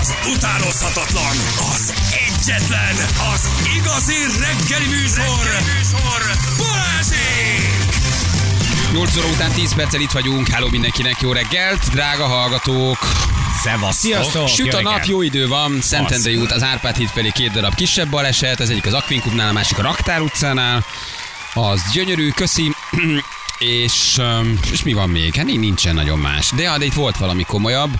Az utánozhatatlan, az egyetlen, az igazi reggeli műsor, reggeli műsor. Balázsék! 8 óra után 10 perccel itt vagyunk. Hello mindenkinek, jó reggelt, drága hallgatók. Szevasztok! Sziasztok! Süt a nap, jó idő van, Szentendrei út, az Árpád híd felé két darab kisebb baleset, az egyik az Akvinkumnál, a másik a Raktár utcánál. Az gyönyörű, köszi. és, és mi van még? Hát nincsen nagyon más. De, de itt volt valami komolyabb.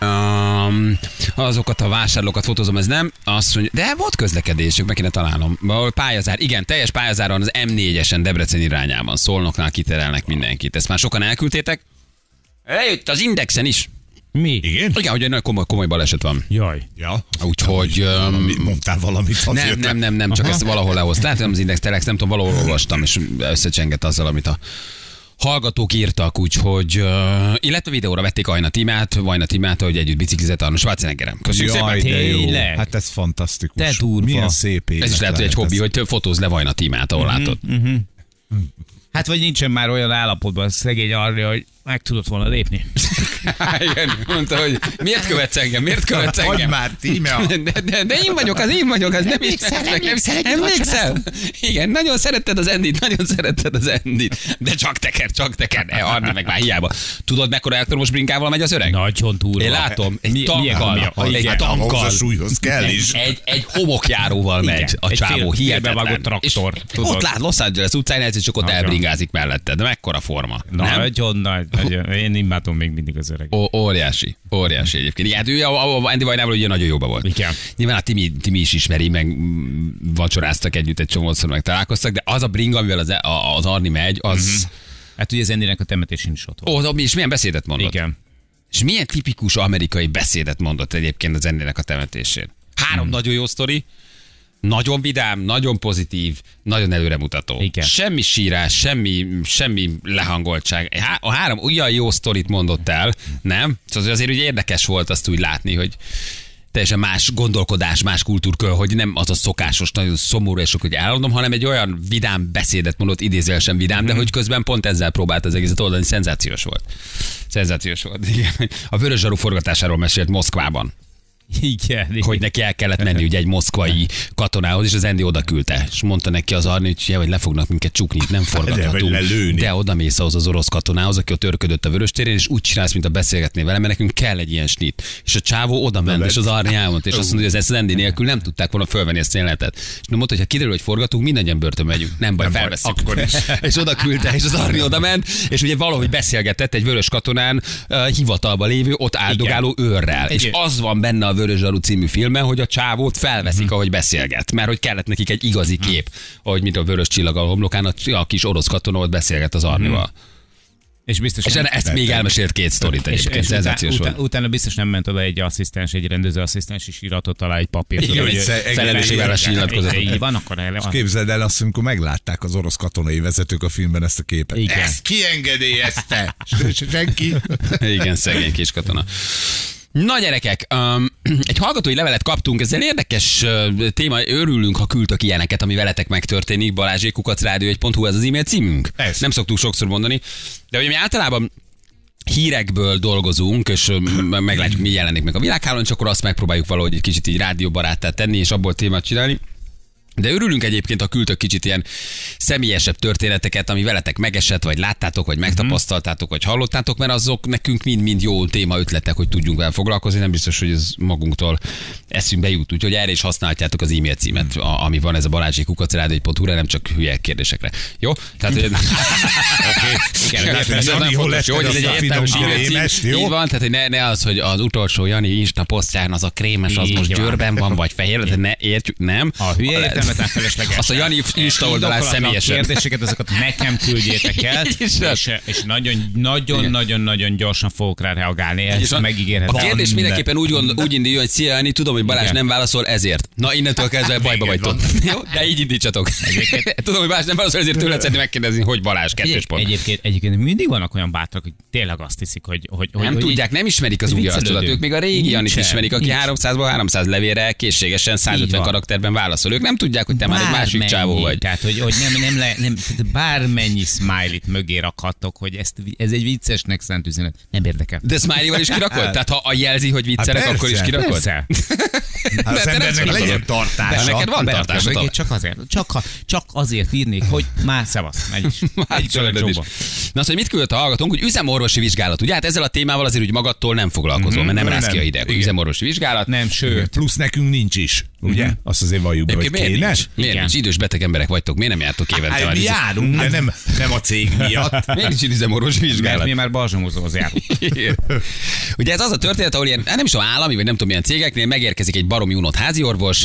Um, azokat a vásárlókat fotózom, ez nem. Azt mondja, de volt közlekedésük, meg kéne találnom. Pályazár, igen, teljes pályazáron az M4-esen Debrecen irányában. Szolnoknál kiterelnek mindenkit. Ezt már sokan elküldtétek? Eljött az Indexen is. Mi? Igen? Igen, hogy egy nagyon komoly, komoly baleset van. Jaj. Ja. Úgyhogy... Valami, mondtál valamit nem, azért. nem, nem, nem, csak Aha. ezt valahol lehoztam. Lehet, hogy nem az Index Telex, nem tudom, valahol olvastam, és összecsengett azzal, amit a hallgatók írtak, úgyhogy, uh, illetve videóra vették Ajna Timát, Vajna Timát, hogy együtt biciklizett Arnold Schwarzeneggerem. Köszönjük Jaj, szépen! Tényleg? Hát ez fantasztikus. Te durva. Milyen szép élet Ez is lehet, hogy egy hobbi, ez. hogy több fotóz le Vajna Timát, ahol látod. Hát vagy nincsen már olyan állapotban a szegény arra, hogy meg tudott volna lépni. Igen, mondta, hogy miért követsz engem, miért követsz engem? már, Tíme! De, de, de én vagyok, az én vagyok, az nem ismersz meg. Nem, emlékszel? Igen, nagyon szeretted az Endit, nagyon szeretted az Endit. De csak teker, csak teker. Ne, Arni meg már hiába. Tudod, mekkora elektromos brinkával megy az öreg? Nagyon durva. Én látom, egy Mi- tankkal, egy tankkal, a súlyhoz kell is. egy, egy homokjáróval megy Igen, a csávó, hihetetlen. félbevágott traktor, ott lát Los Angeles utcán, egyszer csak ott Nagyon. Elbringázik mellette. De mekkora forma. nem? Nagyon nagy, nagyon. Én imádom még mindig az öreg. Ó, óriási, óriási egyébként. Hát ő a, a, Andy Vajnával ugye nagyon jóba volt. Igen. Nyilván a Timi, Timi is ismeri, meg vacsoráztak együtt egy csomószor, meg találkoztak, de az a bring, amivel az, az Arni megy, az... Hát ugye az Endinek a temetésén is ott volt. Ó, és milyen beszédet mondott? Igen. És milyen tipikus amerikai beszédet mondott egyébként az ennének a temetésén? Három Hmm. nagyon jó sztori, nagyon vidám, nagyon pozitív, nagyon előremutató. Igen. Semmi sírás, semmi, semmi lehangoltság. Há- A három olyan jó sztorit mondott el, nem? Szóval azért ugye érdekes volt azt úgy látni, hogy teljesen más gondolkodás, más kultúrkör, hogy nem az a szokásos, nagyon szomorú és sok, hogy elmondom, hanem egy olyan vidám beszédet mondott, idézőjelesen vidám, de hogy közben pont ezzel próbált az egészet oldani, szenzációs volt. Szenzációs volt, igen. A Vörös Zsaru forgatásáról mesélt Moszkvában Igen. hogy neki el kellett menni ugye egy moszkvai katonához, és az Endi oda küldte. És mondta neki az Arni, hogy, ja, hogy le fognak minket csukni, nem forgathatunk. lelőni. De oda mész ahhoz az orosz katonához, aki ott örködött a vörös térén, és úgy csinálsz, mint a beszélgetnél vele, mert nekünk kell egy ilyen snit. És a csávó oda ment, és az Arni elmondta, és azt mondja, hogy ez Endi nélkül nem tudták volna fölvenni ezt a jelenetet. És mondta, hogy ha kiderül, hogy forgatunk, mindannyian börtönbe megyünk. Nem baj, Nem baj, felveszünk. akkor is. és oda küldte, és az Arni oda ment, és ugye valahogy beszélgetett egy vörös katonán uh, hivatalba lévő, ott áldogáló őrrel. És az van benne a Vörös Zsaru című filmben, hogy a csávót felveszik, ahogy beszélget. Mert hogy kellett nekik egy igazi kép, ahogy mint a vörös csillag a homlokán, a, kis orosz katona ott beszélget az Arnival. És biztos És nem- ezt még elmesélt két sztorit és, egyébként, és utána, szenzációs utána, volt. utána biztos nem ment oda egy asszisztens, egy rendező asszisztens, és iratott alá egy papírt. Igen, hogy Igen, nyilatkozatot. Így van, akkor el És képzeld el azt, amikor meglátták az orosz katonai vezetők a filmben ezt a képet. Igen. Ezt kiengedélyezte! Senki? Igen, szegény kis katona. Na gyerekek, um, egy hallgatói levelet kaptunk, ezzel érdekes uh, téma, örülünk, ha küldtök ilyeneket, ami veletek megtörténik, balázsékukacrádió1.hu, ez az e-mail címünk. Ez. Nem szoktuk sokszor mondani, de hogy mi általában hírekből dolgozunk, és meglátjuk, mi jelenik meg a világhálón, és akkor azt megpróbáljuk valahogy egy kicsit így rádióbaráttá tenni, és abból témát csinálni. De örülünk egyébként, ha küldtök kicsit ilyen személyesebb történeteket, ami veletek megesett, vagy láttátok, vagy megtapasztaltátok, vagy hallottátok, mert azok nekünk mind-mind jó téma ötletek, hogy tudjunk vele foglalkozni. Nem biztos, hogy ez magunktól eszünkbe jut. Úgyhogy erre is használhatjátok az e-mail címet, a- ami van ez a balázsékukacrádió.hu, nem csak hülye kérdésekre. Jó? Tehát, hogy... Igen, nem Jani, hol jó, hogy ez egy értelmes e-mail? Így van, tehát hogy ne, ne az, hogy az utolsó Jani Insta posztján az a krémes, az most győrben van, vagy fehér, ne értjük, nem. A hülye Le- értelmetlen felesleges. Azt a Jani Insta oldalán személyesen. kérdéseket, azokat nekem küldjétek el, és, és nagyon, nagyon, nagyon, nagyon gyorsan fogok rá reagálni, És ezt megígérhetem. A kérdés mindenképpen úgy, gond, úgy induljon, hogy szia Jani, tudom, hogy Balázs nem válaszol, ezért. Na, innentől kezdve bajba Igen, vagytok. Jó? De így indítsatok. tudom, hogy Balázs nem válaszol, ezért tőled szeretném megkérdezni, hogy Balázs, kettős pont. egyébként, egyébként mindig vannak olyan bátrak, hogy tényleg azt hiszik, hogy... hogy, hogy Nem hogy tudják, nem ismerik az új arcodat. Ők még a régi Janit ismerik, aki nincs. 300-ból 300 levélre készségesen Így 150 van. karakterben válaszol. Ők nem tudják, tudják, hogy te már egy másik csávó vagy. Tehát, hogy, hogy nem, nem, le, nem, tehát bármennyi smiley-t mögé rakhattok, hogy ezt, ez egy viccesnek szánt üzenet. Nem érdekel. De smiley is kirakod? Tehát ha a jelzi, hogy viccelek, Hát akkor is kirakod? Persze. Hát az embernek legyen De tartása. neked van mögé, Csak azért, csak, ha- csak azért írnék, hogy már szevasz, megy is. Már is. Na azt, hogy mit küldött a hallgatónk, hogy üzemorvosi vizsgálat. Ugye hát ezzel a témával azért úgy magadtól nem foglalkozol, mert nem Mhm, rász ki a Igen. Üzemorvosi vizsgálat. Nem, sőt. Plusz nekünk nincs is, ugye? Azt azért valljuk be, hogy Egyébként miért kéne. nincs? Miért Igen. nincs? Idős beteg emberek vagytok, miért nem jártok évente? Hát, már mi járunk, de nem, nem a cég miatt. Miért nincs üzemorvosi Mert vizsgálat? mi már balzsamozóhoz járunk. Ugye ez az a történet, ahol ilyen, nem is tudom, állami, vagy nem tudom milyen cégeknél megérkezik egy baromi unott háziorvos,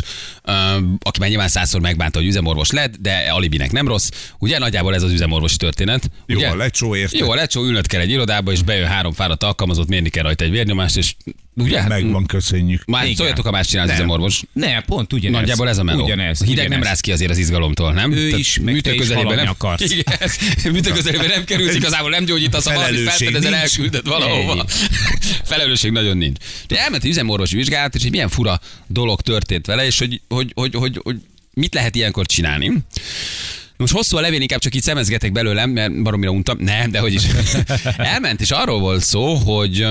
aki már nyilván százszor megbánta, hogy üzemorvos lett, de alibinek nem rossz. Ugye nagyjából ez az üzemorvosi történet. Jó ugye? a lecsó, érted? Jó a lecsó, ülnöd kell egy irodába, és bejön három fáradt alkalmazott, mérni kell rajta egy vérnyomást, és ugye? hát, Megvan, köszönjük. Már Igen. szóljatok, ha más csinál az Nem. üzemorvos. Ne, pont ugyanez. Nagyjából ez a meló. Ugyanez. A hideg nem ugyanez. rász ki azért az izgalomtól, nem? Ő is, meg te is nem akarsz. Igen, műtő közelében nem kerülsz, igazából nem gyógyítasz, ha valami Felelősség felfedezel, nincs. elküldött valahova. Felelősség nagyon nincs. De elment egy üzemorvosi vizsgálat, és egy milyen fura dolog történt vele, és hogy, hogy, hogy, hogy, hogy mit lehet ilyenkor csinálni. Most hosszú a levél, inkább csak így szemezgetek belőlem, mert baromira untam. Nem, de hogy is. Elment, és arról volt szó, hogy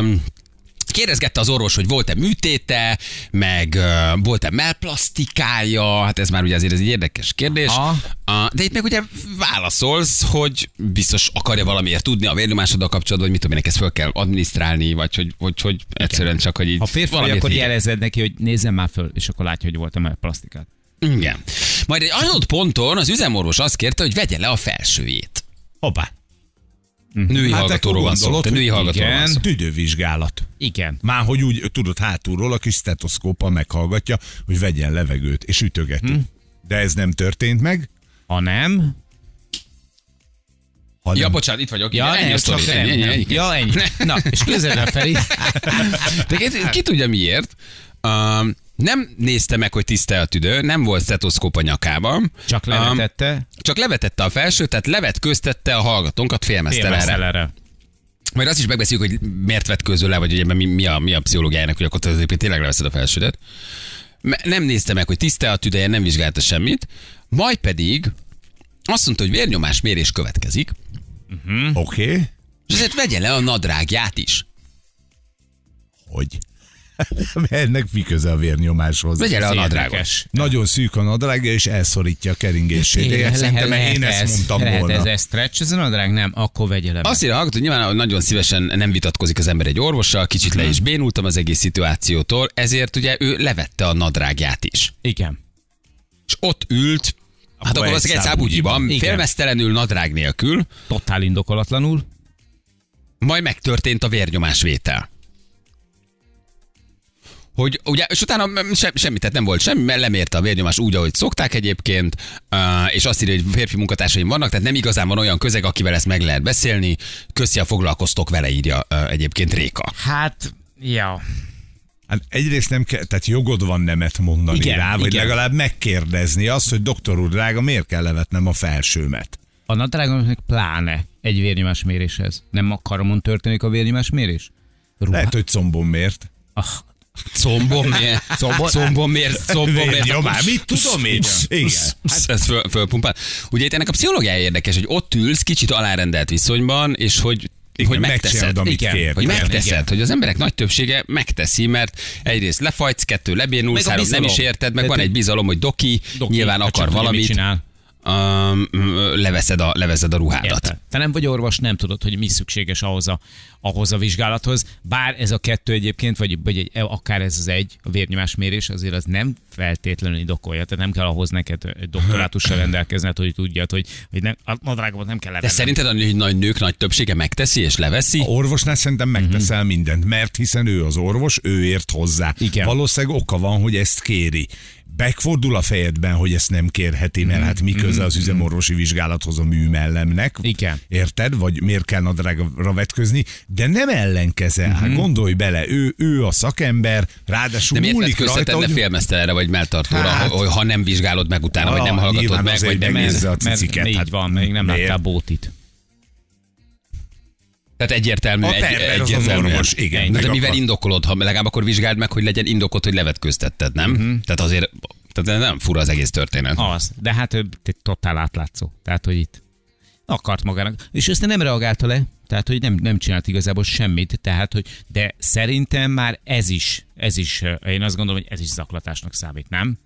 Kérdezgette az orvos, hogy volt-e műtéte, meg uh, volt-e melplasztikája, hát ez már ugye azért ez egy érdekes kérdés. Aha. Uh, de itt meg ugye válaszolsz, hogy biztos akarja valamiért tudni a vérnyomásoddal kapcsolatban, hogy mit tudom én, ezt föl kell adminisztrálni, vagy hogy, hogy, hogy egyszerűen csak, hogy így Ha férfi akkor jelezed neki, hogy nézzem már föl, és akkor látja, hogy voltam el plastikát. Igen. Majd egy adott ponton az üzemorvos azt kérte, hogy vegye le a felsőjét. Hoppá. Női Hát hallgatóról van szó. Te női hallgatóról van igen. szó. Tüdővizsgálat. Igen. Már hogy úgy, tudod, hátulról a kis stetoszkóppal meghallgatja, hogy vegyen levegőt, és ütögeti. De ez nem történt meg. Ha nem, Ha Ja, bocsánat, itt vagyok. ja, ennyi nem, a csak sztori. nem, Ennyi, nem. ennyi. Ja, ennyi. Na, és közelre felé. De ki, ki tudja miért? Um, nem nézte meg, hogy tiszta a tüdő, nem volt stetoszkóp a nyakában. Csak Um, levetette. csak levetette a felső, tehát levetköztette a hallgatónkat félmeztelenre. Majd azt is megbeszéljük, hogy miért vetközöl le, vagy hogy ebben mi, mi, a, mi a pszichológiájának, hogy akkor tényleg leveszed a felsődet. Nem nézte meg, hogy tiszta a tüdeje, nem vizsgálta semmit. Majd pedig azt mondta, hogy vérnyomás mérés következik, Oké. Okay. és ezért vegye le a nadrágját is. Hogy? Ennek mi köze a vérnyomáshoz? Vegye le a érdekes. Nagyon szűk a nadrágja, és elszorítja a keringését. Én Szerintem lehet én ezt ez- mondtam lehet volna. ez, ez stretch, ez a nadrág? Nem, akkor vegye le. Azt írja, hogy nyilván nagyon szívesen nem vitatkozik az ember egy orvossal, kicsit le is bénultam az egész szituációtól, ezért ugye ő levette a nadrágját is. Igen. És ott ült, hát Abba akkor az egy szábúgyiban. félmeztelenül nadrág nélkül, Totál indokolatlanul. majd megtörtént a vérnyomásvétel. Hogy ugye, és utána se, semmi, tehát nem volt semmi, mert lemérte a vérnyomás úgy, ahogy szokták egyébként, és azt írja, hogy férfi munkatársaim vannak, tehát nem igazán van olyan közeg, akivel ezt meg lehet beszélni. Köszi, a foglalkoztok vele, írja egyébként Réka. Hát, ja. Hát egyrészt nem kell, tehát jogod van nemet mondani Igen, rá, vagy igen. legalább megkérdezni azt, hogy doktor úr drága, miért kell levetnem a felsőmet? A nadrágon meg pláne egy vérnyomás méréshez. Nem a karamon történik a vérnyomás mérés? Ruha... Lehet, hogy combon miért. Ah, Combom miért? Combom- Combom miért? Combom miért? Vérnyomás, mit tudom én? Igen. Hát ez föl, fölpumpál. Ugye itt ennek a pszichológiája érdekes, hogy ott ülsz kicsit alárendelt viszonyban, és hogy Igen, hogy megteszed. megcsinálod, amit igen, kér. hogy Igen, megteszed, igen. hogy az emberek nagy többsége megteszi, mert egyrészt lefajtsz, kettő lebénulsz, három nem is érted, meg van egy bizalom, hogy doki, doki, nyilván akar csak mit valamit, Csinál. Um, leveszed, a, leveszed a ruhádat. Érted? Te nem vagy orvos, nem tudod, hogy mi szükséges ahhoz a, ahhoz a vizsgálathoz. Bár ez a kettő egyébként, vagy, vagy egy, akár ez az egy, a vérnyomásmérés, azért az nem feltétlenül indokolja. Tehát nem kell ahhoz neked doktorátussal rendelkezned, hogy tudjad, hogy, hogy nem, a nadrágomat nem kell De levennem. szerinted a nagy nők nagy többsége megteszi és leveszi? A orvosnál szerintem megteszel mindent, mert hiszen ő az orvos, ő ért hozzá. Igen. Valószínűleg oka van, hogy ezt kéri. Megfordul a fejedben, hogy ezt nem kérheti, mert hát mi köze az üzemorvosi vizsgálathoz a műmellemnek. Igen. Érted? Vagy miért kell nadrágra vetközni? De nem ellenkezel. Hát gondolj bele, ő, ő a szakember, ráadásul De múlik rajta, hogy... félmeztelenre vagy melltartóra, Hát- ha, ha nem vizsgálod meg utána, vagy nem Ah, hallgatod meg, vagy nem megnézze a mert így hát van, még nem láttál bótit. Tehát egyértelmű, A egy, egyértelmű. orvos, igen. De, Meg de mivel indokolod, ha legalább akkor vizsgáld meg, hogy legyen indokot, hogy levetköztetted, nem? Mhm. Uh-huh. Tehát azért Tehát nem fura az egész történet. Az. De hát ő totál átlátszó. Tehát, hogy itt akart magának. És ezt nem reagálta le, tehát, hogy nem, nem csinált igazából semmit, tehát, hogy, de szerintem már ez is, ez is, eh, én azt gondolom, hogy ez is zaklatásnak számít, nem?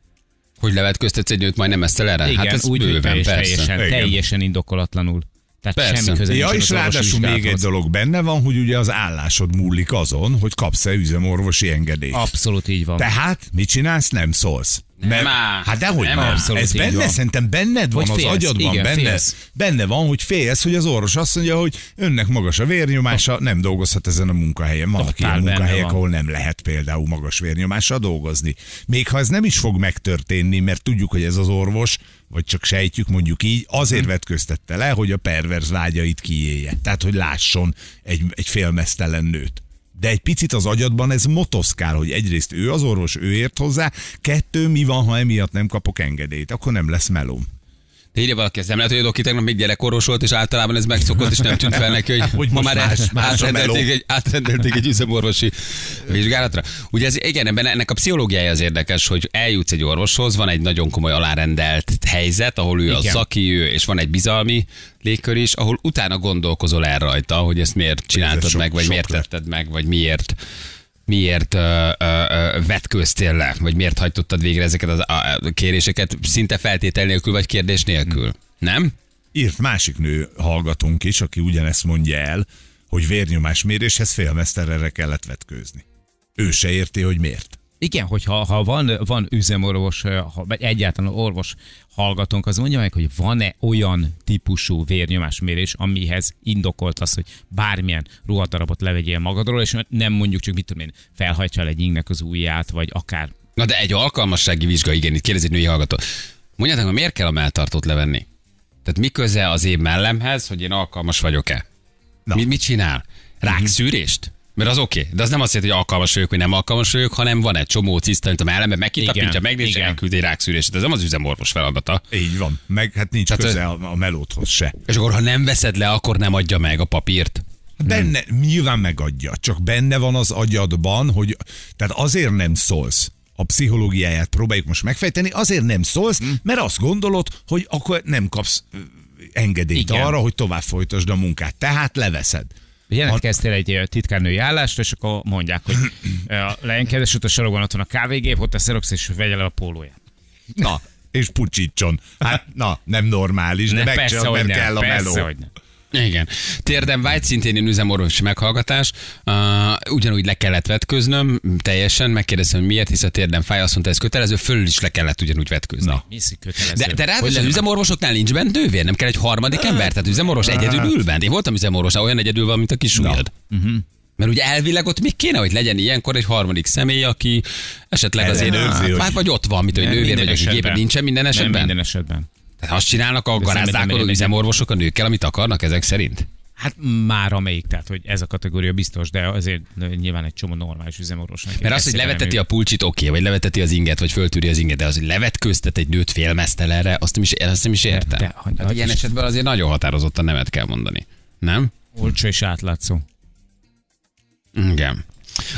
Hogy levetköztetsz egy nőt majdnem ezt erre? Igen, hát ez úgy, bőven, teljes, persze. teljesen, teljesen indokolatlanul. Tehát Persze. semmi köze Ja, és ráadásul még egy dolog benne van, hogy ugye az állásod múlik azon, hogy kapsz-e üzemorvosi engedélyt. Abszolút így van. Tehát mit csinálsz? Nem szólsz. Nem áll. hát dehogy Nem nem. Ez benne, van. szerintem benned van, Hogy az agyadban Igen, benne, félsz. benne van, hogy félsz, hogy az orvos azt mondja, hogy önnek magas a vérnyomása, nem dolgozhat ezen a munkahelyen. Vannak ilyen munkahelyek, van. ahol nem lehet például magas vérnyomással dolgozni. Még ha ez nem is fog megtörténni, mert tudjuk, hogy ez az orvos, vagy csak sejtjük mondjuk így, azért Mhm. vetköztette le, hogy a perverz vágyait kiélje. Tehát, hogy lásson egy, egy félmeztelen nőt. De egy picit az agyadban ez motoszkál, hogy egyrészt ő az orvos, ő ért hozzá, kettő, mi van, ha emiatt nem kapok engedélyt, akkor nem lesz melóm. Írja valaki, ez nem lehet, hogy a doki tegnap még gyerekoros volt, és általában ez megszokott, és nem tűnt fel neki, hogy, Hogy ma már más- más a átrendelték, egy, átrendelték egy üzemorvosi vizsgálatra. Ugye ez, igen, ebben ennek a pszichológiája az érdekes, hogy eljutsz egy orvoshoz, van egy nagyon komoly alárendelt helyzet, ahol ő a Igen. szaki, ő, és van egy bizalmi légkör is, ahol utána gondolkozol el rajta, hogy ezt miért csináltad sok- meg, vagy sok miért lett. tetted meg, vagy miért miért ö, ö, ö, vetköztél le, vagy miért hagytottad végre ezeket a, a kéréseket szinte feltétel nélkül, vagy kérdés nélkül. Nem? Írt másik nő hallgatónk is, aki ugyanezt mondja el, hogy vérnyomásméréshez félmeszterre kellett vetkőzni. Ő se érti, hogy miért. Igen, hogyha ha van, van üzemorvos, ha, vagy egyáltalán orvos hallgatónk, az mondja meg, hogy van-e olyan típusú vérnyomásmérés, amihez indokolt az, hogy bármilyen ruhadarabot levegyél magadról, és nem mondjuk csak, mit tudom én, felhajtsál egy ingnek az ujját, vagy akár. Na de egy alkalmassági vizsga, igen, itt kérdezi egy női hallgató. Mondjátok, hogy miért kell a melltartót levenni? Tehát mi köze az én mellemhez, hogy én alkalmas vagyok-e? Na. Mi, mit csinál? Rákszűrést? Mert az oké, okay. de az nem azt jelenti, hogy alkalmas vagyok, hogy nem alkalmas vagyok, hanem van egy csomó ciszta, amit a mellembe megkitapintja, igen. elküld egy rákszűrést. Ez nem az üzemorvos feladata. Így van. Meg hát nincs Tehát, köze a, a melódhoz se. És akkor, ha nem veszed le, akkor nem adja meg a papírt. Benne, nyilván megadja, csak benne van az agyadban, hogy tehát azért nem szólsz. A pszichológiáját próbáljuk most megfejteni, azért nem szólsz, mert azt gondolod, hogy akkor nem kapsz engedélyt Igen. arra, hogy tovább folytasd a munkát. Tehát leveszed. Jelentkeztél egy titkárnői állást, és akkor mondják, hogy ö, leengedés, ott a sarokban ott van a kávégép, ott a szerox, és vegye le a pólóját. Na, és pucsítson. Hát, na, nem normális, de Ne, hogy mert nem, kell a persze, meló. hogy nem. Igen. Térdem vágy, szintén én üzemorvosi meghallgatás. Uh, ugyanúgy le kellett vetköznöm, teljesen. Megkérdeztem, hogy miért, hisz a térdem fáj, azt mondta, ez kötelező, fölül is le kellett ugyanúgy vetközni. Na. Mi szí- kötelező? De, de ráadásul üzemorvosoknál nincs bent nővér, nem kell egy harmadik ember, tehát üzemorvos egyedül ül bent. Én voltam üzemorvos, olyan egyedül van, mint a kis ujjad. Mert ugye elvileg ott még kéne, hogy legyen ilyenkor egy harmadik személy, aki esetleg azért ő, hogy- hát vagy ott van, mint hogy Nem, nővér vagy aki gépen nincsen minden Nem esetben. minden esetben. Tehát azt csinálnak a garázdálkodó üzemorvosok a nőkkel, amit akarnak ezek szerint. Hát már amelyik, tehát hogy ez a kategória biztos, de azért nyilván egy csomó normális üzemorvosnak. Mert az, hogy leveteti a pulcsit, oké, vagy leveteti az inget, vagy föltűri az inget, de az, hogy levetköztet egy nőt félmeztelenre, azt nem is, azt nem is értem. de- hogy- hát, ilyen esetben azért nagyon határozottan nemet kell mondani. Nem? Olcsó és átlátszó. Igen.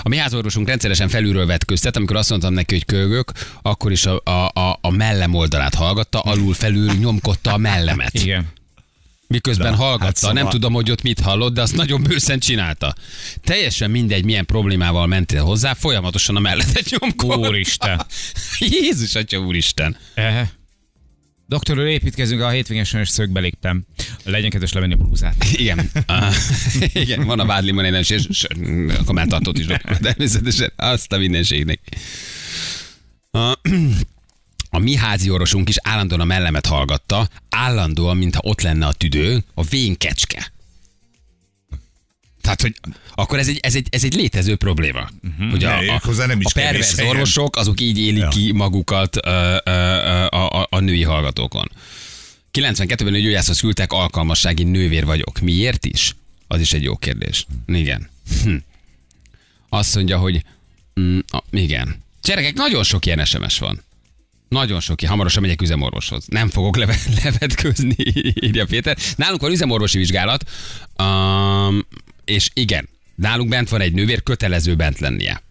A mi házorvosunk rendszeresen felülről vetköztet, amikor azt mondtam neki, hogy kölgök, akkor is a, a, a, a mellem oldalát hallgatta, alul felül nyomkodta a mellemet. Igen. Miközben Na, hallgatta, hát szóval- nem tudom, hogy ott mit hallott, de azt nagyon bőszen csinálta. Teljesen mindegy, milyen problémával mentél hozzá, folyamatosan a mellettet nyomkodta. Úristen. Jézus, atya úristen. Eh. Doktorról építkezünk, a hétvégén sajnos szögbe léptem. Legyen kedves levenni a blúzát. Igen. Ah, igen, van a vádlimon egy és, és akkor már tartott is dobja. Természetesen azt a mindenségnek. A, a mi házi orvosunk is állandóan a mellemet hallgatta, állandóan, mintha ott lenne a tüdő, a vén kecske. Tehát, hogy akkor ez egy, ez egy, ez egy létező probléma. Uh-huh. Hogy a, a, hozzá nem is a pervers orvosok, azok így élik Ja. ki magukat ö, ö, ö, a, a, a női hallgatókon. 92-ben nőgyógyászhoz küldtek, alkalmassági nővér vagyok. Miért is? Az is egy jó kérdés. Igen. Hm. Azt mondja, hogy mm, a, igen. Gyerekek, nagyon sok ilyen SMS van. Nagyon sok. Hamarosan megyek üzemorvoshoz. Nem fogok leve, levetkőzni, írja Péter. Nálunk van üzemorvosi vizsgálat, um, és igen, nálunk bent van egy nővér, kötelező bent lennie.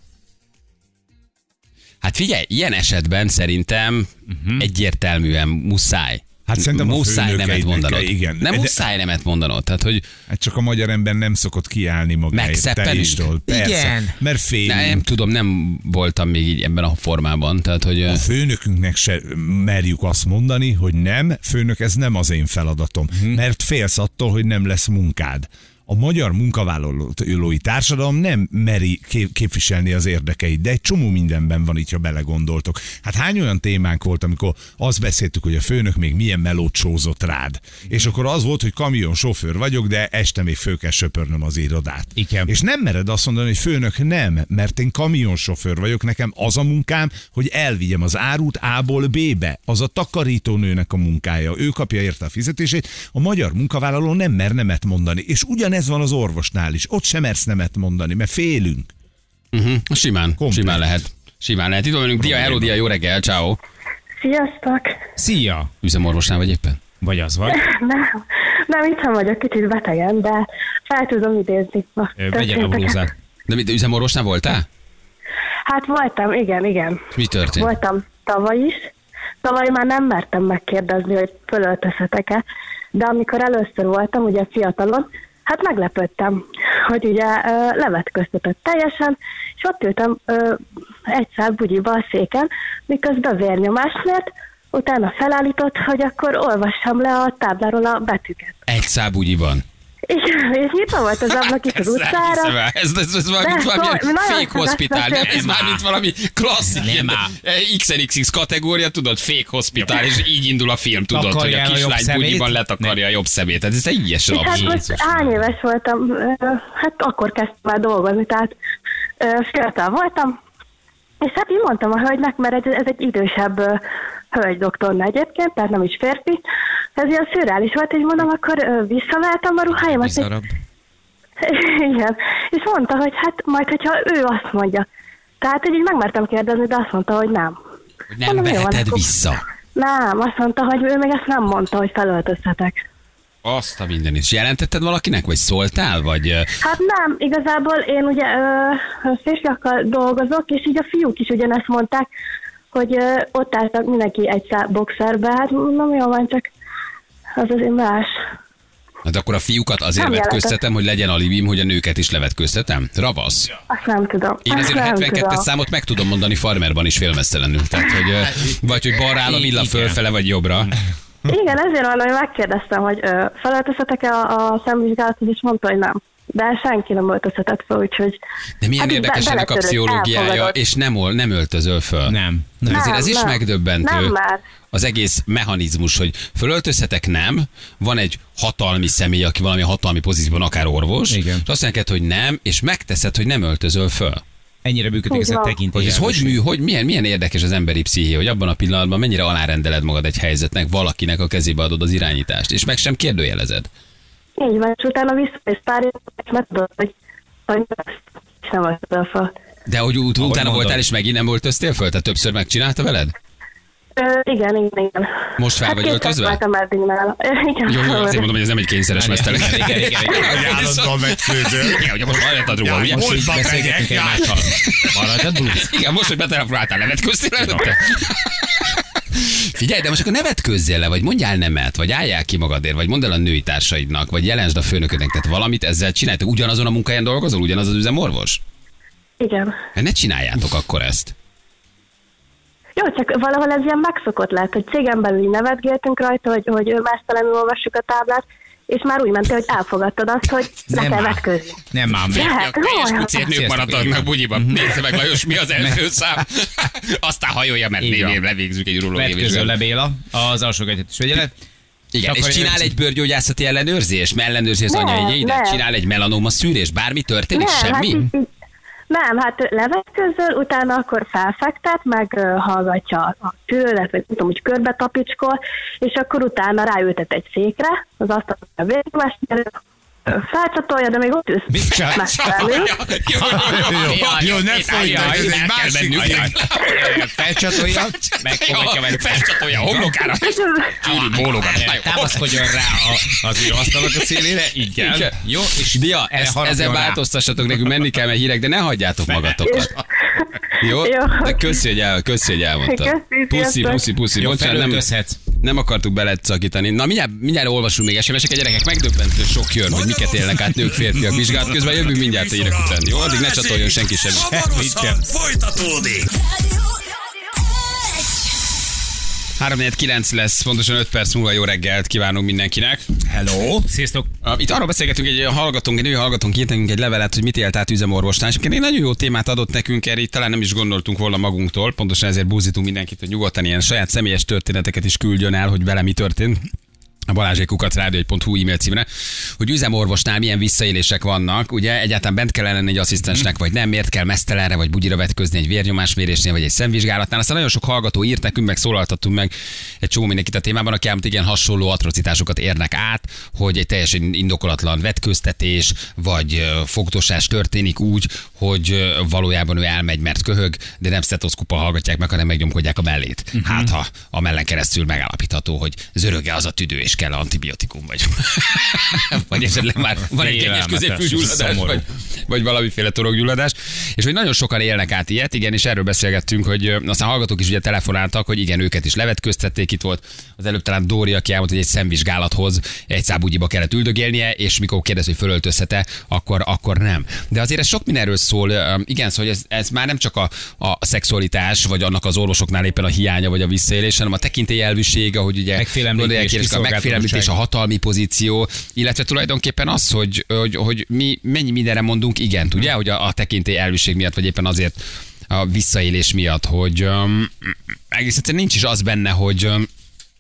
Hát figyelj, ilyen esetben szerintem uh-huh. egyértelműen muszáj. Hát szerintem muszáj nemet mondanod. kell, igen. Nem De- muszáj nemet mondanod. Tehát, hogy Hát csak a magyar ember nem szokott kiállni magáért. Megszeppenünk? Persze. Igen. Mert félünk. nem tudom, nem voltam még így ebben a formában. Tehát, hogy A főnökünknek se merjük azt mondani, hogy nem, főnök, ez nem az én feladatom, Mhm. mert félsz attól, hogy nem lesz munkád. A magyar munkavállalói társadalom nem meri kép- képviselni az érdekeit, de egy csomó mindenben van itt, ha belegondoltok. Hát hány olyan témánk volt, amikor azt beszéltük, hogy a főnök még milyen melót sózott rád. És akkor az volt, hogy kamion sofőr vagyok, de este még föl kell söpörnöm az irodát. Igen. És nem mered azt mondani, hogy főnök nem, mert én kamionsofőr vagyok, nekem az a munkám, hogy elvigyem az árut A-ból B-be. Az a takarítónőnek a munkája. Ő kapja érte a fizetését. A magyar munkavállaló nem mer nemet mondani. És ugyanez van az orvosnál is. Ott sem mersz nemet mondani, mert félünk. uh-huh, simán, Komplet. simán lehet. Simán lehet. Itt van velünk Dia, hello Dia, jó reggel, ciao. Sziasztok! Szia! Üzemorvosnál vagy éppen? Vagy az vagy? Nem, nem itt vagyok, kicsit betegen, de fel tudom idézni. Vegyél a blúzát. De mit, üzemorvosnál voltál? Hát voltam, igen, igen. Mi történt? Voltam tavaly is. Tavaly már nem mertem megkérdezni, hogy fölöltözhetek-e, de amikor először voltam, ugye fiatalon, hát meglepődtem, hogy ugye levetköztetett teljesen, és ott ültem ö, egy szál bugyiba a széken, miközben vérnyomást mért, utána felállított, hogy akkor olvassam le a tábláról a betűket. Egy szábugyiban. Igen, és nyitva volt az ablak itt az utcára. Ez, ez, ez valami, De, valami szóval fake sokat hospitál, nem? Ez már mint valami klasszik. Nem ilyen, ám. eh, XNXX kategória, tudod, fake hospitál, és így indul a film, tudod, hogy a kislány bugyiban letakarja a jobb szemét. Tehát ez teljesen És hát most hány éves voltam, hát akkor kezdtem el dolgozni, tehát fiatal voltam, és hát így mondtam a hölgynek, mert ez, ez egy idősebb hölgy doktorna egyébként, tehát nem is férfi, ez ilyen szürreális volt, és mondom, akkor ö, visszaveltem a ruháimat, és, Bizarabb. igen, és mondta, hogy hát majd, hogyha ő azt mondja. Tehát, hogy így megmertem kérdezni, de azt mondta, hogy nem. Hogy nem Mondom, van, veheted akkor- vissza. Nem, azt mondta, hogy ő még ezt nem mondta, hogy felöltözhetek. Azt a minden is. Jelentetted valakinek, vagy szóltál, vagy... Hát nem, igazából én ugye ö, férfiakkal dolgozok, és így a fiúk is ugyanezt mondták, hogy ö, ott álltak mindenki egy szál boxerbe, hát mondom, jó van, csak az azért más. Hát akkor a fiúkat azért Nem vetköztetem, hogy legyen alibim, hogy a nőket is levetköztetem? Ravasz. Azt nem tudom. Én Azt azért a nem 72 tudom. számot meg tudom mondani farmerban is félmeztelenül. Tehát, hogy vagy hogy balra áll a villa fölfele, vagy jobbra. Igen, ezért van, hogy megkérdeztem, hogy ö, felöltözhetek-e a, a szemvizsgálathoz, és mondta, hogy nem. De senki nem öltözhetett fel, úgyhogy... De milyen Hát érdekes be- ennek a pszichológiája, elfogadott. és nem, nem öltözöl föl. Nem. Nem, nem. ezért ez is nem. megdöbbentő. Nem már. Az egész mechanizmus, hogy fölöltözhetek, nem, van egy hatalmi személy, aki valami hatalmi pozícióban, akár orvos, Igen. és azt mondja, hogy nem, és megteszed, hogy nem öltözöl föl. Ennyire működik ez a tekintély. Hogy ez hogy mű, hogy milyen, milyen érdekes az emberi psziché, hogy abban a pillanatban mennyire alárendeled magad egy helyzetnek, valakinek a kezébe adod az irányítást, és meg sem kérdőjelezed. Így van, és utána visszamész pár év, és megtudod, hogy, hogy és nem öltözöl fel. De hogy ut- utána mondod. voltál, és megint nem öltöztél föl? Tehát többször megcsinálta veled? Ö, igen, igen, igen. Most fel vagy kétszer öltözve? voltam eddig. Ö, Igen. Jó, jó, azért mondom, hogy ez nem egy kényszeres mesztelen. Igen, igen, igen, igen. Hogy állandóan vetkőzöl. Igen, hogy most hajlatad róla, ugye? Most így beszélgetünk egymással. Blúz? Igen, most, hogy betelefonáltál, nevetköztél előtte? Figyelj, de most akkor nevetkőzzél le, vagy mondjál nemet, vagy álljál ki magadért, vagy mondd el a női társaidnak, vagy jelensd a főnöködnek, tehát valamit ezzel csináljátok. Ugyanazon a munkahelyen dolgozol, ugyanaz az üzemorvos? Igen. Hát ne csináljátok akkor ezt. Jó, csak valahol ez ilyen megszokott lett, hogy cégen belül nevetgéltünk rajta, hogy, hogy mesztelenül olvassuk a táblát, és már úgy mentél, hogy elfogadtad azt, hogy le Nem kell már. vetközni. Nem már. De- A teljes komolyan. pucér nők Sziasztok, maradnak bugyiban. Nézze meg, Lajos, mi az első szám. Aztán hajolja, mert névén levégzünk egy urológiai Vetközöl le vizsgálatot. Béla, az alsógatyát is vegye le. Igen, és Takarja csinál őt. egy bőrgyógyászati ellenőrzés, mert ellenőrzi az Nem, anyajegyeidet, nem. csinál egy melanóma szűrés, bármi történik, hát semmi? így, nem, hát levetközöl, utána akkor felfektet, meg ö, hallgatja a tőlet, vagy tudom, hogy körbe tapicskol, és akkor utána ráültet egy székre, az asztal a végigmest, felcsatolja, de még ott ülsz Mit mesztelenül. Jó, jó, Jó, jó, ne folytasd, ez egy másik. Felcsatolja, megfogadja vele. Felcsatolja a homlokára. Gyűrű, bólogat. Támaszkodjon rá a, az asztalnak a szélére. Igen. Jó, és Dia, rá. változtassatok nekünk, menni kell, mert hírek, de ne hagyjátok magatokat. Jó? Jó. De köszi, hogy, el, köszi, hogy elmondtad. Puszi, puszi, puszi. Jó, Bocsánat, nem, felöltözhetsz. nem akartuk belecakítani. Na, mindjárt, mindjárt olvasunk még SMS-eket, gyerekek, megdöbbentő sok jön, hogy miket élnek át nők, férfiak vizsgálat közben, jövünk mindjárt a hírek után. Jó, addig ne csatoljon senki sem. Hamarosan folytatódik. 349 lesz, pontosan 5 perc múlva jó reggelt kívánunk mindenkinek. Hello? Sziasztok! Uh, Itt arról beszélgetünk, egy hallgatónk, egy női hallgatónk írt nekünk egy levelet, hogy mit élt át üzemorvosnál. És egy nagyon jó témát adott nekünk, erre itt talán nem is gondoltunk volna magunktól. Pontosan ezért búzítunk mindenkit, hogy nyugodtan ilyen saját személyes történeteket is küldjön el, hogy vele mi történt a balázsékukat rádió.hu e-mail címre, hogy üzemorvosnál milyen visszaélések vannak. Ugye egyáltalán bent kell lenni egy asszisztensnek, vagy nem, miért kell mesztelenre, vagy bugyira vetközni egy vérnyomásmérésnél, vagy egy szemvizsgálatnál. Aztán nagyon sok hallgató írt nekünk, meg szólaltattunk meg egy csomó mindenkit a témában, aki elmondta, igen hasonló atrocitásokat érnek át, hogy egy teljesen indokolatlan vetköztetés, vagy ö, fogdosás történik úgy, hogy valójában ő elmegy, mert köhög, de nem stetoszkupa hallgatják meg, hanem megnyomkodják a mellét. Mhm. Hát, ha a mellen keresztül megállapítható, hogy zöröge az a tüdő, és kell antibiotikum, vagy, vagy esetleg már van egy Félelmetes, középfűgyulladás, vagy, vagy valamiféle torokgyulladás. És hogy nagyon sokan élnek át ilyet, igen, és erről beszélgettünk, hogy aztán hallgatók is ugye telefonáltak, hogy igen, őket is levetköztették. Itt volt az előbb talán Dóri, aki elmondta, hogy egy szemvizsgálathoz egy szábúgyiba kellett üldögélnie, és mikor kérdez, hogy fölöltözhet-e, akkor, akkor nem. De azért ez sok mindenről szól. Igen, szóval hogy ez, ez már nem csak a, a szexualitás, vagy annak az orvosoknál éppen a hiánya, vagy a visszaélés, hanem a tekintélyelvűség, ahogy ugye Megfélemlítés, gondolják, megfélemlítés, a hatalmi pozíció, illetve tulajdonképpen az, hogy, hogy, hogy mi mennyi mindenre mondunk igent, ugye, hogy a, a tekintély elvűség miatt, vagy éppen azért a visszaélés miatt, hogy um, egész egyszerűen nincs is az benne, hogy um,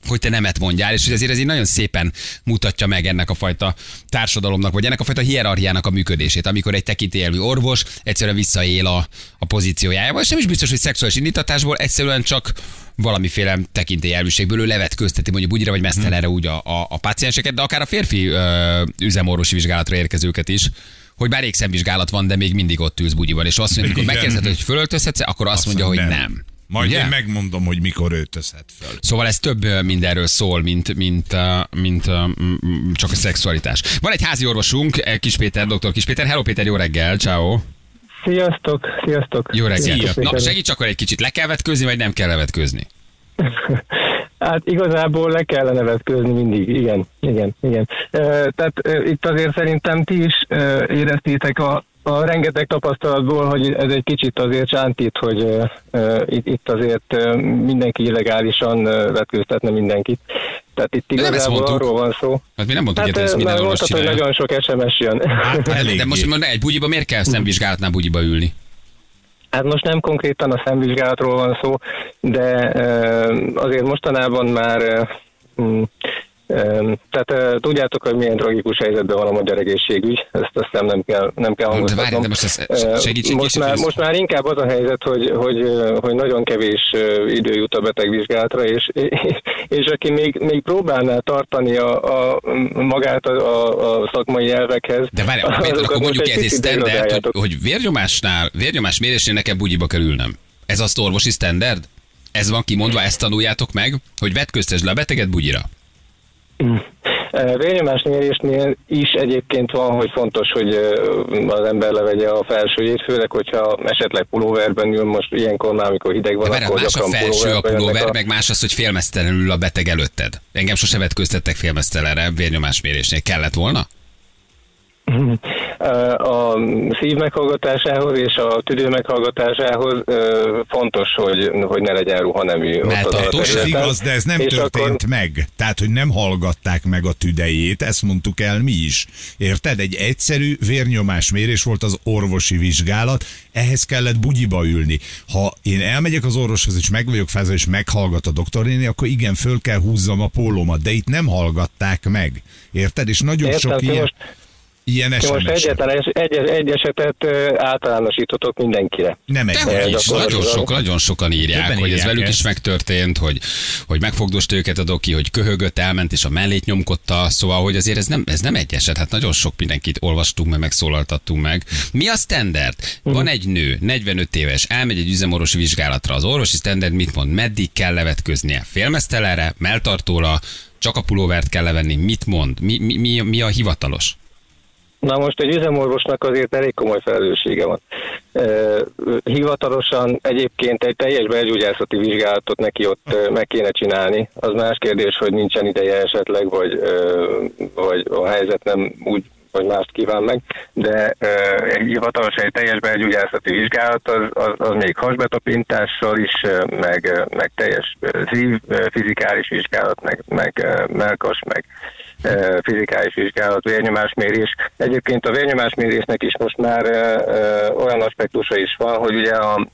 hogy te nemet mondjál, és hogy azért ez így nagyon szépen mutatja meg ennek a fajta társadalomnak, vagy ennek a fajta hierarchiának a működését, amikor egy tekintélyelvű orvos egyszerűen visszaél a, a pozíciójájával, és nem is biztos, hogy szexuális indítatásból, egyszerűen csak valamiféle tekintélyelvűségből ő levetközteti mondjuk bugyira vagy mesztelenre úgy a, a, a pácienseket, de akár a férfi ö, üzemorvosi vizsgálatra érkezőket is, hogy bár égszemvizsgálat van, de még mindig ott ülsz bugyiban, és azt mondja, amikor Igen. megkérdezed, hogy fölöltözhetsz, akkor azt, mondja, hogy nem. Majd Ugye? én megmondom, hogy mikor öltözhet föl. Szóval ez több mindenről szól, mint, mint, mint ö, m- m- csak a szexualitás. Van egy házi orvosunk, eh, Kis Péter, dr. Kis Péter. Hello Péter, jó reggel, ciao. Sziasztok, sziasztok. Jó reggel. Sziasztok, Na, segíts akkor egy kicsit, le kell vetkőzni, vagy nem kell levetkőzni? Hát igazából le kellene vetkőzni mindig, igen, igen, igen. Tehát itt azért szerintem ti is éreztétek a, a rengeteg tapasztalatból, hogy ez egy kicsit azért sántít, hogy ö, itt, itt azért mindenki illegálisan vetkőztetne mindenkit. Tehát itt igazából arról van szó. Hát mi nem mondtuk, Hát hogy ezt minden orvos mondtad, hogy csinálja. nagyon sok SMS jön. Hát elég. De most mondom, egy bugyiba miért kell szemvizsgálatnál bugyiba ülni? Hát most nem konkrétan a szemvizsgálatról van szó, de ö, azért mostanában már ö, tehát ö, tudjátok, hogy milyen tragikus helyzetben van a magyar egészségügy, ezt azt hiszem nem kell, nem kell De hangoztatnom. várj, de most ez, Ö, segíts most, már, most már inkább az a helyzet, hogy, hogy, ö, hogy nagyon kevés idő jut a betegvizsgálatra, és, és aki még, még próbálná tartani a, a, magát a, a, szakmai elvekhez, De várj, akkor most mondjuk egy ez egy standard, hogy, hogy vérnyomásnál, vérnyomás mérésnél nekem bugyiba kell ülnöm. Ez azt orvosi standard? Ez van kimondva, ezt tanuljátok meg, hogy vetköztesd le a beteget bugyira. Vérnyomásmérésnél is egyébként van, hogy fontos, hogy az ember levegye a felsőjét, főleg, hogyha esetleg pulóverben ül, most ilyenkor már, amikor hideg van, De akkor más a felső, a pulóver, jönnek meg más az, hogy félmeztelenül a beteg előtted. Engem sose vetköztettek félmeztelenre vérnyomásmérésnél. Kellett volna? A szív meghallgatásához és a tüdő meghallgatásához fontos, hogy, hogy ne legyen ruhanemű. Melltartós? Ez alaterületen. igaz, de ez nem És történt akkor- meg. Tehát, hogy nem hallgatták meg a tüdejét, ezt mondtuk el mi is. Érted? Egy egyszerű vérnyomásmérés volt az orvosi vizsgálat, ehhez kellett bugyiba ülni. Ha én elmegyek az orvoshoz, és meg vagyok fázva, és meghallgat a doktornéni, akkor igen, föl kell húzzam a pólómat, de itt nem hallgatták meg. Érted? És nagyon Értem, sok ilyen, most- ilyen Ti most SMS. egyetlen egy, egy, egy esetet általánosítotok mindenkire. Nem egy. Dehogy is, nagyon, sok, nagyon sokan írják, Többen hogy ez velük is ezt. megtörtént, hogy, hogy megfogdost őket a doki, hogy köhögött, elment és a mellét nyomkodta, szóval, hogy azért ez nem, ez nem egy eset, hát nagyon sok mindenkit olvastunk meg, megszólaltattunk meg. Mi a standard? Van egy nő, 45 éves, elmegy egy üzemorvosi vizsgálatra. Az orvosi standard mit mond? Meddig kell levetköznie? Félmeztelenre, melltartóra, csak a pulóvert kell levenni? Mit mond? Mi, mi, mi, mi a hivatalos? Na most egy üzemorvosnak azért elég komoly felelőssége van. Hivatalosan egyébként egy teljes belgyógyászati vizsgálatot neki ott meg kéne csinálni. Az más kérdés, hogy nincsen ideje esetleg, vagy, vagy a helyzet nem úgy vagy mást kíván meg, de egy hivatalos egy teljes belgyógyászati vizsgálat az, az, az még hasbetapintással is, meg, meg teljes ö, fizikális vizsgálat, meg, meg melkas, meg fizikális vizsgálat, vérnyomásmérés. Egyébként a vérnyomásmérésnek is most már olyan aspektusa is van, hogy ugye a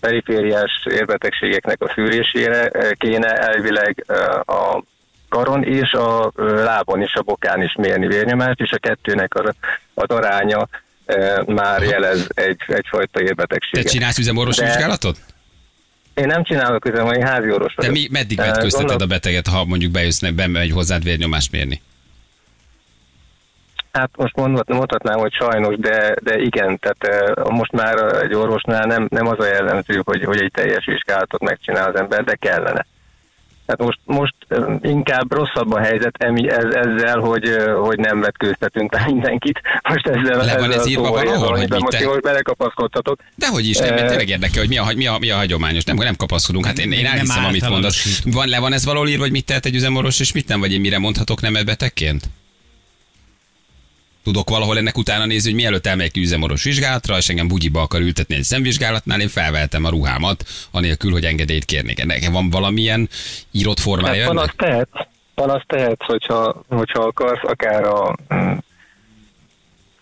perifériás érbetegségeknek a szűrésére kéne elvileg a karon és a lábon és a bokán is mérni vérnyomást, és a kettőnek az, az aránya már jelez egy, egyfajta Te érbetegséget. csinálsz üzemorvosi De- vizsgálatot? Én nem csinálok üzem, hogy házi orvos De vagyok. mi, meddig vetközteted gondol- a beteget, ha mondjuk bejössz, bemegy hozzád vérnyomást mérni? Hát most mondhat, mondhatnám, hogy sajnos, de, de igen, tehát most már egy orvosnál nem, nem az a jellemző, hogy, hogy egy teljes vizsgálatot megcsinál az ember, de kellene. Hát most, most inkább rosszabb a helyzet emi, ez, ezzel, hogy, hogy nem vetkőztetünk be mindenkit. Most ezzel, Le van ezzel ez írva szóval valahol, hogy mit most te- jól belekapaszkodhatok. Dehogy is, nem, mert tényleg érdekel, hogy mi a, mi a, mi a hagyományos. Nem, nem kapaszkodunk. Hát én, én elhiszem, amit mondasz. Van, le van ez valahol írva, hogy mit tehet egy üzemorvos, és mit nem, vagy én mire mondhatok nem betegként? Tudok valahol ennek utána nézni, hogy mielőtt elmegyek üzemorvos vizsgálatra, és engem bugyiba akar ültetni egy szemvizsgálatnál, én felvehetem a ruhámat, anélkül, hogy engedélyt kérnék. Ennek van valamilyen írott formája? Hát van ennek? azt tehet, van azt tehet, hogyha, hogyha akarsz, akár a mm,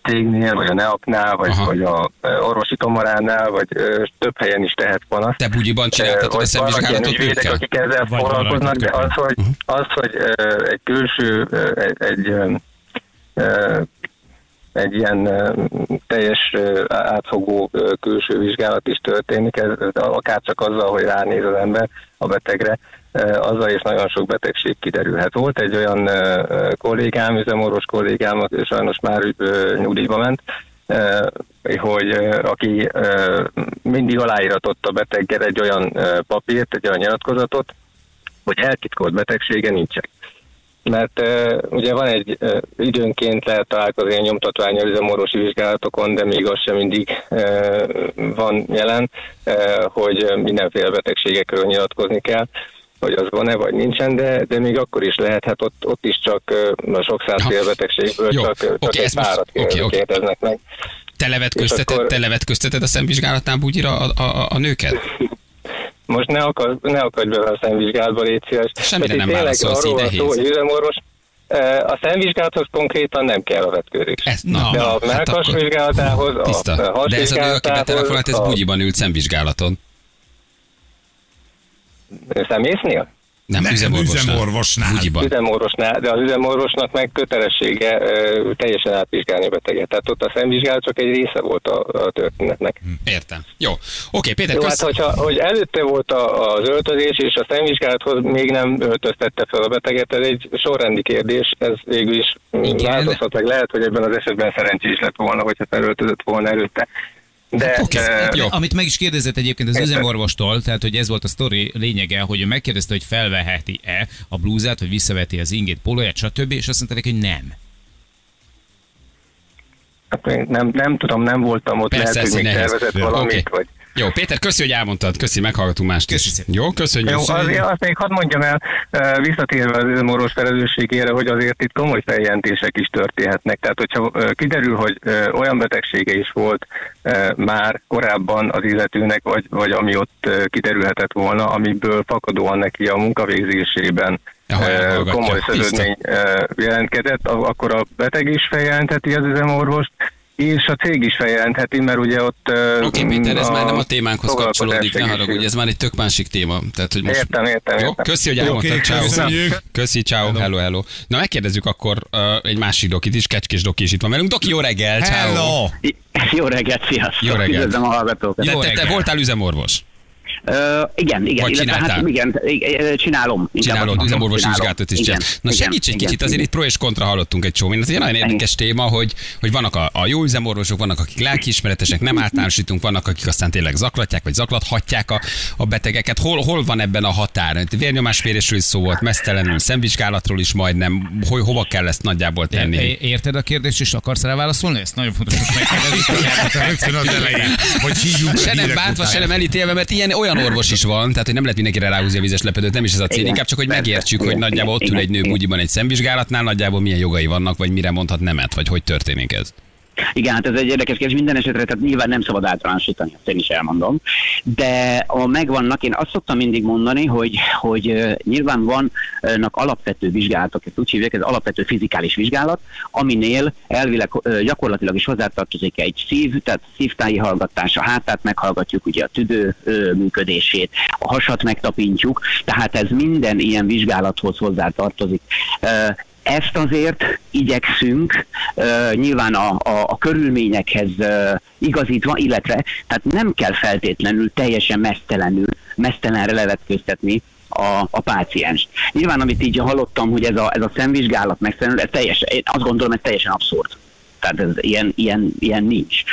cégnél, vagy a NEAP-nál, vagy, Aha. vagy a ö, orvosi kamaránál, vagy ö, több helyen is tehet panaszt. Te bugyiban a Hogy vannak ilyen szemvizsgálatot ügyvédek, akik ezzel Vagy foglalkoznak, de az, hogy, az, hogy ö, egy külső, ö, egy, egy ö, egy ilyen teljes átfogó külső vizsgálat is történik, ez, akár csak azzal, hogy ránéz az ember a betegre, azzal is nagyon sok betegség kiderülhet. Volt egy olyan kollégám, üzemorvos kollégám, aki sajnos már nyugdíjba ment, hogy aki mindig aláíratott a beteggel egy olyan papírt, egy olyan nyilatkozatot, hogy eltitkolt betegsége nincsen. Mert uh, ugye van egy uh, időnként lehet találkozni a nyomtatványal üzemorvosi vizsgálatokon, de még az sem mindig uh, van jelen, uh, hogy mindenféle betegségekről nyilatkozni kell hogy az van-e, vagy nincsen, de, de még akkor is lehet, hát ott, ott is csak a sok százféle betegségből Jó, csak, csak oké, egy párat okay, oké. kérdeznek meg. Te levetközteted, akkor- te levetközteted a szemvizsgálatnál bugyira a, a, a nőket? Most ne, akar, ne akadj bele a szemvizsgálatba, légy szíves. Semmire Tehát nem válaszolsz, így szó, nehéz. hogy üzemorvos, eh, a szemvizsgálathoz konkrétan nem kell a vetkőzés. Ez, na, De a hát melkas akkor- vizsgálatához, Tiszta. a De ez a nő, aki betelefonált, ez a bugyiban ült szemvizsgálaton. szemésznél? Nem, Nem, üzemorvosnál. üzemorvosnál. Bugyiban. Üzemorvosnál, de az üzemorvosnak meg kötelessége ö, teljesen átvizsgálni a beteget. Tehát ott a szemvizsgálat csak egy része volt a, a történetnek. Értem. Jó. Oké, Péter, Jó, hát hogyha, hogy előtte volt a, az öltözés, és a szemvizsgálathoz még nem öltöztette fel a beteget, ez egy sorrendi kérdés, ez végül is. Igen. változhat, meg lehet, hogy ebben az esetben szerencsés lett volna, hogyha felöltözött volna előtte. De Hát oké, eh, jó. Amit meg is kérdezett egyébként az üzemorvostól, tehát hogy ez volt a sztori lényege, hogy ő megkérdezte, hogy felveheti-e a blúzát, vagy visszaveti az ingét, pólóját, stb. És azt mondta neki, hogy nem. hát én nem, nem tudom, nem voltam ott, Persze, lehet, hogy még tervezett valamit, oké. vagy... Jó, Péter, köszi, hogy elmondtad. Köszi, meghallgatunk mást is. Köszi. Jó, köszönjük. Jó, azért azt még hadd mondjam el, visszatérve az üzemorvos felelősségére, hogy azért itt komoly feljelentések is történhetnek. Tehát, hogyha kiderül, hogy olyan betegsége is volt már korábban az illetőnek, vagy, vagy ami ott kiderülhetett volna, amiből fakadóan neki a munkavégzésében elhallgatja. komoly szövődmény jelentkezett, akkor a beteg is feljelentheti az üzemorvost, és a cég is feljelentheti, mert ugye ott... Oké, Péter, ez már nem a témánkhoz kapcsolódik, ne haragudj, ez már egy tök másik téma. Tehát, hogy most... Értem, értem, Jó, értem. köszi, hogy Oké, elmondtad. Ciao. köszönjük. Köszi, ciao, hello, hello. Na, megkérdezzük akkor uh, egy másik dokit is, Kecskés Doki is itt van velünk. Doki, jó reggel, ciao. Hello! Jó reggelt, sziasztok! Jó reggelt. Üdvözlöm a hallgatókat. Te, Jó te, te reggel. voltál üzemorvos? Igen, igen. Vagy illetve csináltál? Hát, igen, csinálom. Csinálod, üzemorvosi csinálom. vizsgálatot is csinálsz. Na igen, segíts egy igen, kicsit, azért igen. itt pro és kontra hallottunk egy csomó mindent. Ez egy nagyon érdekes téma, hogy, hogy vannak a, a jó üzemorvosok, vannak akik lelkiismeretesek, nem általánosítunk, vannak akik aztán tényleg zaklatják, vagy zaklathatják a, a betegeket. Hol, hol van ebben a határ? Vérnyomásmérésről is szó volt, mesztelenül, szemvizsgálatról is majdnem. Hogy, hova kell ezt nagyjából tenni? É- Érted a kérdést, és akarsz rá válaszolni? Ezt nagyon fontos, hogy megkérdezni. Rögtön az elején, hogy hívjunk Se nem bántva, se nem elítélve, mert ilyen olyan orvos is van, tehát hogy nem lehet mindenkire ráhúzni a vizes lepedőt, nem is ez a cél, Igen, inkább csak hogy megértsük, hogy igen, nagyjából ott ül egy nő bugyiban egy szemvizsgálatnál, nagyjából milyen jogai vannak, vagy mire mondhat nemet, vagy hogy történik ez. Igen, hát ez egy érdekes kérdés. Minden esetre, tehát nyilván nem szabad általánosítani, azt én is elmondom. De a megvannak, én azt szoktam mindig mondani, hogy, hogy nyilván vannak alapvető vizsgálatok, ezt úgy hívják, ez alapvető fizikális vizsgálat, aminél elvileg gyakorlatilag is hozzátartozik egy szív, tehát szívtáji hallgatás, a hátát meghallgatjuk, ugye a tüdő működését, a hasat megtapintjuk, tehát ez minden ilyen vizsgálathoz hozzátartozik. Ezt azért igyekszünk uh, nyilván a, a, a körülményekhez uh, igazítva, illetve tehát nem kell feltétlenül teljesen mesztelenül, mesztelenre levetkőztetni a, a páciens. Nyilván, amit így hallottam, hogy ez a, ez a szemvizsgálat mesztelenül, ez teljesen, én azt gondolom, ez teljesen abszurd. Tehát ez ilyen, ilyen, ilyen nincs.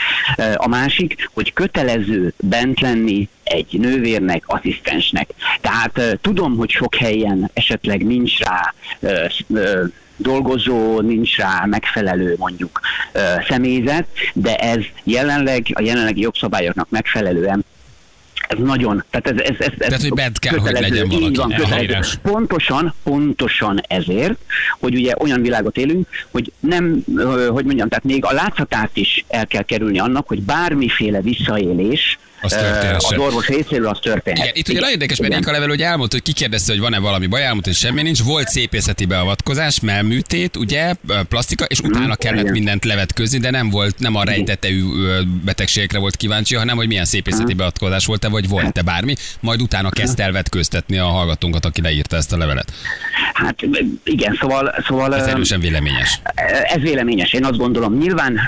A másik, hogy kötelező bent lenni egy nővérnek, asszisztensnek. Tehát tudom, hogy sok helyen esetleg nincs rá dolgozó, nincs rá megfelelő mondjuk személyzet, de ez jelenleg a jelenlegi jogszabályoknak megfelelően ez nagyon, tehát ez, ez, ez, ez Tehát, hogy bent kell, hogy kötelező, legyen valaki. Így van, kötelező. Pontosan, pontosan ezért, hogy ugye olyan világot élünk, hogy nem, hogy mondjam, tehát még a látszatát is el kell kerülni annak, hogy bármiféle visszaélés Az az orvos részéről az történhet. Igen, itt ugye nagyon érdekes, mert Igen. Éka level, hogy elmondta, hogy kikérdezte, hogy van-e valami baj, elmondta, hogy semmi nincs, volt szépészeti beavatkozás, melműtét, ugye, plastika, és utána kellett igen. mindent levetközni, de nem volt, nem a rejtetejű betegségekre volt kíváncsi, hanem hogy milyen szépészeti beavatkozás volt-e, vagy volt-e bármi, majd utána kezdte el vetköztetni a hallgatónkat, aki leírta ezt a levelet. Hát igen, szóval... szóval Ez erősen véleményes. Ez véleményes, én azt gondolom. Nyilván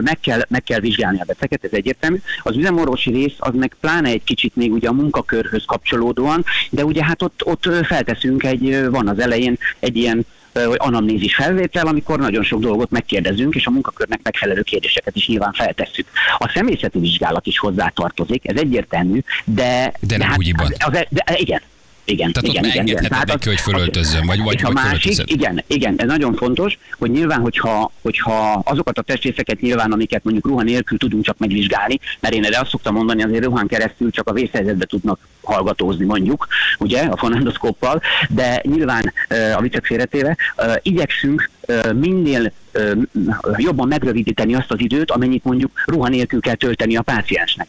meg kell, meg kell vizsgálni a beteget, ez egyértelmű. Az üzemorvosi rész az meg pláne egy kicsit még ugye a munkakörhöz kapcsolódóan, de ugye hát ott, ott felteszünk egy, van az elején egy ilyen hogy anamnézis felvétel, amikor nagyon sok dolgot megkérdezünk, és a munkakörnek megfelelő kérdéseket is nyilván feltesszük. A személyzeti vizsgálat is hozzátartozik, ez egyértelmű, de... De nem úgyiban. Az, az, de, igen, igen, Tehát ott igen, igen, igen. megengedheted Tehát neki, az- hogy fölöltözzön, vagy- vagy- és a vagy másik, igen, igen, ez nagyon fontos, hogy nyilván, hogyha, hogyha azokat a testrészeket nyilván, amiket mondjuk ruha nélkül tudunk csak megvizsgálni, mert én erre azt szoktam mondani, azért ruhán keresztül csak a vészhelyzetbe tudnak hallgatózni mondjuk, ugye, a fonendoszkóppal, de nyilván a viccek félretéve, igyekszünk minél jobban megrövidíteni azt az időt, amennyit mondjuk ruha nélkül kell tölteni a páciensnek.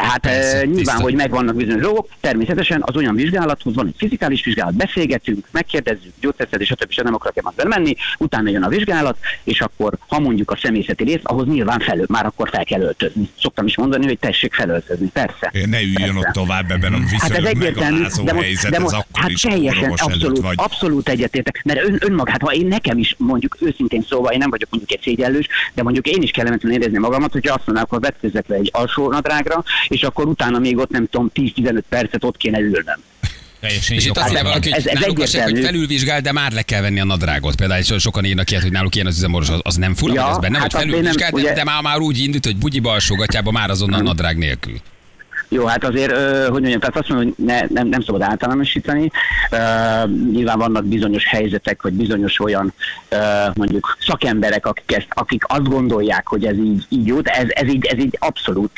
Tehát Persze, e, nyilván, tiszta. hogy megvannak bizonyos dolgok, természetesen az olyan vizsgálathoz van egy fizikális vizsgálat, beszélgetünk, megkérdezzük, gyógyszerszedés, stb. stb. nem akarok ebben belemenni, utána jön a vizsgálat, és akkor, ha mondjuk a személyzeti rész, ahhoz nyilván felő, már akkor fel kell öltözni. Szoktam is mondani, hogy tessék felöltözni, persze. Ne üljön Persze. ott tovább ebben a Hát ez viszonylag egyértelmű, de most, helyzet, de ez most akkor hát is teljesen, abszolút, vagy. abszolút egyetértek, mert ön, önmagát, ha én nekem is mondjuk őszintén szóval, én nem vagyok mondjuk egy szégyellős, de mondjuk én is kellemetlen érezni magamat, hogyha azt mondanák, hogy vetközek le egy alsó nadrágra, és akkor utána még ott nem tudom, 10-15 percet ott kéne ülnöm. Teljesen És itt azt valaki, hogy ez- ez náluk se, hogy felülvizsgál, de már le kell venni a nadrágot. Például so- sokan írnak ilyet, hogy náluk ilyen az üzemorvos, az, az nem fura, Ja, ez benne, hát hogy én nem- felülvizsgál, de, ugye- de már, már úgy indult, hogy bugyiba alsógatjába már azonnal nadrág nélkül. Jó, hát azért, hogy mondjam, tehát azt mondom, hogy ne, nem, nem szabad általánosítani. Ö, nyilván vannak bizonyos helyzetek, vagy bizonyos olyan ö, mondjuk szakemberek, akik, ezt, akik azt gondolják, hogy ez így, így jó, ez, ez, így, ez így abszolút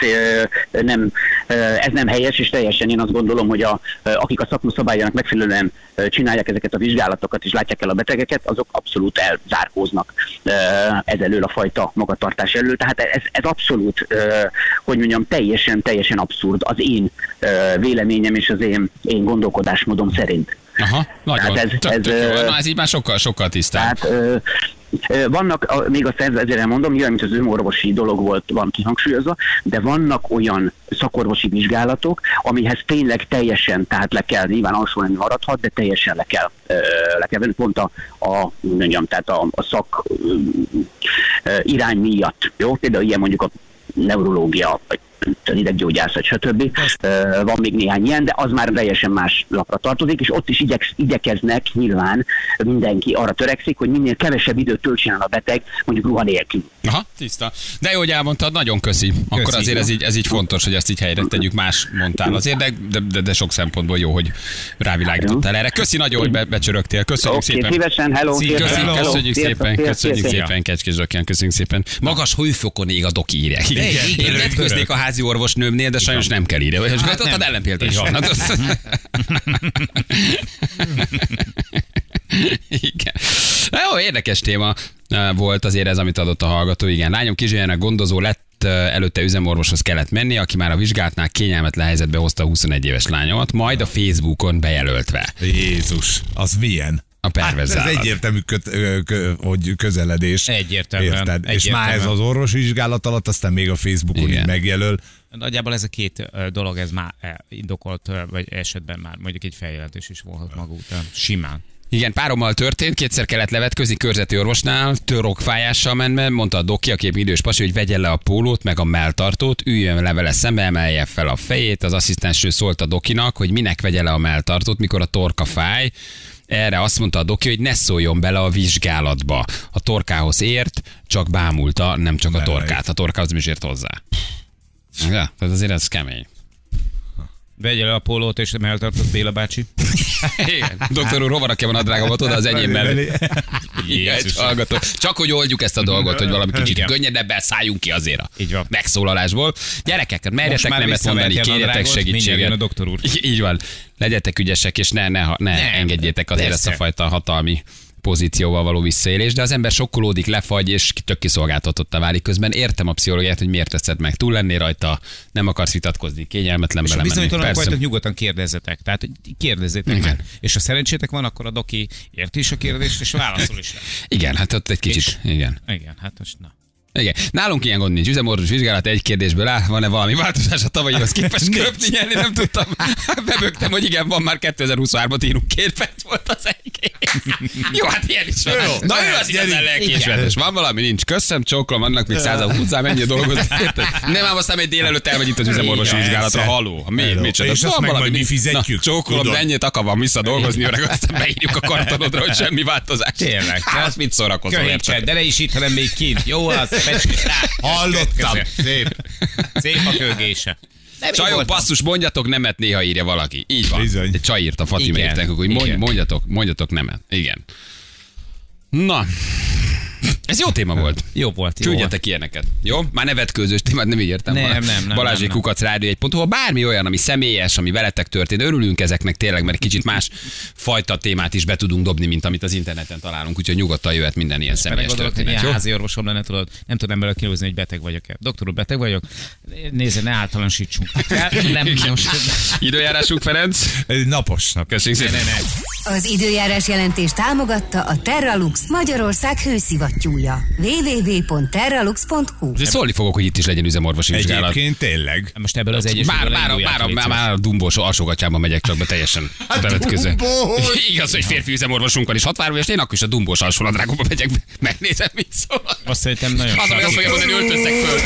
ö, nem, ez nem helyes, és teljesen én azt gondolom, hogy a, akik a szakma szabályának megfelelően csinálják ezeket a vizsgálatokat, és látják el a betegeket, azok abszolút elzárkóznak ö, ez elől a fajta magatartás elől. Tehát ez, ez abszolút, hogy mondjam, teljesen, teljesen abszurd az én véleményem és az én, én gondolkodásmódom szerint. Aha, nagyon. Tehát ez- tök, ez, tök jó. Na, ez így már sokkal, sokkal tisztább. Tehát vannak, a- még azt ezzel ezzel elmondom, nyilván, mint az önorvosi dolog volt, van kihangsúlyozva, de vannak olyan szakorvosi vizsgálatok, amihez tényleg teljesen, tehát le kell, nyilván alsó nem maradhat, de teljesen le kell, le kell venni, pont a, a mondjam, tehát a, a szak irány miatt. Jó? Például ilyen mondjuk a neurológia, vagy ideggyógyászat, stb. Van még néhány ilyen, de az már teljesen más lapra tartozik, és ott is igyek, igyekeznek nyilván mindenki arra törekszik, hogy minél kevesebb időt töltsen a beteg, mondjuk ruha nélkül. Aha, tiszta. De jó, hogy elmondtad, nagyon köszi. Akkor Köszi. azért ez így, ez így fontos, hogy ezt így helyre tegyük, más mondtál azért, de, de, de, de sok szempontból jó, hogy rávilágítottál erre. Köszi nagyon, hogy be, becsörögtél. Köszönjük Oké, szépen. szívesen, hello, Köszönjük, sziasztok, köszönjük, hello, köszönjük sziasztok, szépen, köszönjük szépen, Kecskés Zsökken, köszönjük szépen. Magas hőfokon ég a doki írják. Igen, Én vetköznék a házi orvosnőmnél, de sajnos nem kell ide. És hát ott ellenpélda is Igen. Na Jó, érdekes téma eh, volt azért ez, amit adott a hallgató. Igen, lányom kisgyermek gondozó lett, eh, előtte üzemorvoshoz kellett menni, aki már a vizsgálatnál kényelmetlen helyzetbe hozta a 21 éves lányomat, majd a Facebookon bejelöltve. Jézus, az milyen? A perverz hát ez egyértelmű, köt, ö, kö, hogy közeledés. Egyértelműen, Érted? És már ez egyértelműen. az orvos vizsgálat alatt, aztán még a Facebookon Igen. így megjelöl. Nagyjából ez a két dolog, ez már indokolt, vagy esetben már mondjuk egy feljelentés is volhat maga után. Simán. Igen, párommal történt, kétszer kellett levetközni körzeti orvosnál, törokfájással ment be, mondta a doki, aki egy idős pasi, hogy vegye le a pólót, meg a melltartót, üljön le vele szembe, emelje fel a fejét, az asszisztenső szólt a dokinak, hogy minek vegye le a melltartót, mikor a torka fáj, erre azt mondta a doki, hogy ne szóljon bele a vizsgálatba. A torkához ért, csak bámulta, nem csak a torkát. A torkához nem is ért hozzá. Ja, tehát azért ez kemény. Vegye le a pólót, és eltartott Béla bácsi. Igen. Doktor úr, hova rakja van a drágamat oda az enyém mellé? Igen, hallgató. Csak hogy oldjuk ezt a dolgot, hogy valami kicsit Igen. könnyedebben szálljunk ki azért a Így van. megszólalásból. Gyerekek, Most merjetek már nemet mondani, kérjetek segítséget. a doktor úr. Így van. Legyetek ügyesek, és ne, ne, ne Nem, engedjétek azért ezt a fajta hatalmi pozícióval való visszaélés, de az ember sokkolódik, lefagy, és tök kiszolgáltatottá válik közben. Értem a pszichológiát, hogy miért teszed meg. Túl lennél rajta, nem akarsz vitatkozni, kényelmetlen És belemenni. bizonytalanok Persze. vagytok, nyugodtan kérdezzetek. Tehát kérdezzétek Igen. meg. És ha szerencsétek van, akkor a doki érti is a kérdést, és válaszol is rá. Igen, hát ott egy kicsit, És- igen. Igen, hát most na. Igen. Nálunk ilyen gond nincs. Üzemorvos vizsgálat egy kérdésből áll. Van-e valami változás a tavalyihoz képest köpni nyerni? Nem tudtam. Bebögtem, hogy igen, van már 2023-at írunk. Két perc volt az egy. Jó, hát ilyen is van. Jó, Na ő az igazán lelkiismeretes. Van valami, nincs. Köszönöm, csókolom, vannak még százal utcán, mennyi dolgozni. Nem ám aztán egy délelőtt elmegy itt az üzemorvosi vizsgálatra. Haló, mi, Hello. micsoda. És azt Van meg mi fizetjük, Csókolom, menjél akar vissza dolgozni, öreg, aztán beírjuk a kartonodra, hogy semmi változás. Tényleg. Hát, mit szórakozol, de ne is itt, hanem még kint. Jó az. Hallottam. Szép. Szép a kőgése. Nem Csajok, basszus, mondjatok nemet, néha írja valaki. Így van. Bizony. Egy csaj írta, Fatima Igen. írták, hogy mondj, mondjatok, mondjatok nemet. Igen. Na, ez jó téma volt. Jó volt. Küldjetek ilyeneket. Jó? Már nevetkőzős témát nem így értem. Nem, nem, nem, Balázsi kukac rádió egy pont, hol bármi olyan, ami személyes, ami veletek történt. Örülünk ezeknek tényleg, mert kicsit más fajta témát is be tudunk dobni, mint amit az interneten találunk. Úgyhogy nyugodtan jöhet minden ilyen személyes hogy történet. Jó? házi orvosom lenne, tudod, nem tudnám belőle kilózni, hogy beteg vagyok-e. Doktor úr, beteg vagyok? Nézze, ne általánosítsunk. Nem, most... Időjárásunk, Ferenc. Napos nap. Köszönjük szépen. Az időjárás jelentést támogatta a Terralux Magyarország hőszivattyúja. www.terralux.hu De szólni fogok, hogy itt is legyen üzemorvosi vizsgálat. Egyébként tényleg. Most ebből az egyes Már, már, már, már, már a dumbós alsógatyában megyek csak be teljesen bevetköző. dumbós! Igaz, hogy férfi üzemorvosunk van, és hat várom, és én akkor is a dumbós alsónadrágokba megyek be. Megnézem, mit szól. Azt szerintem nagyon Az, ami azt fogja mondani, öltözzek föl.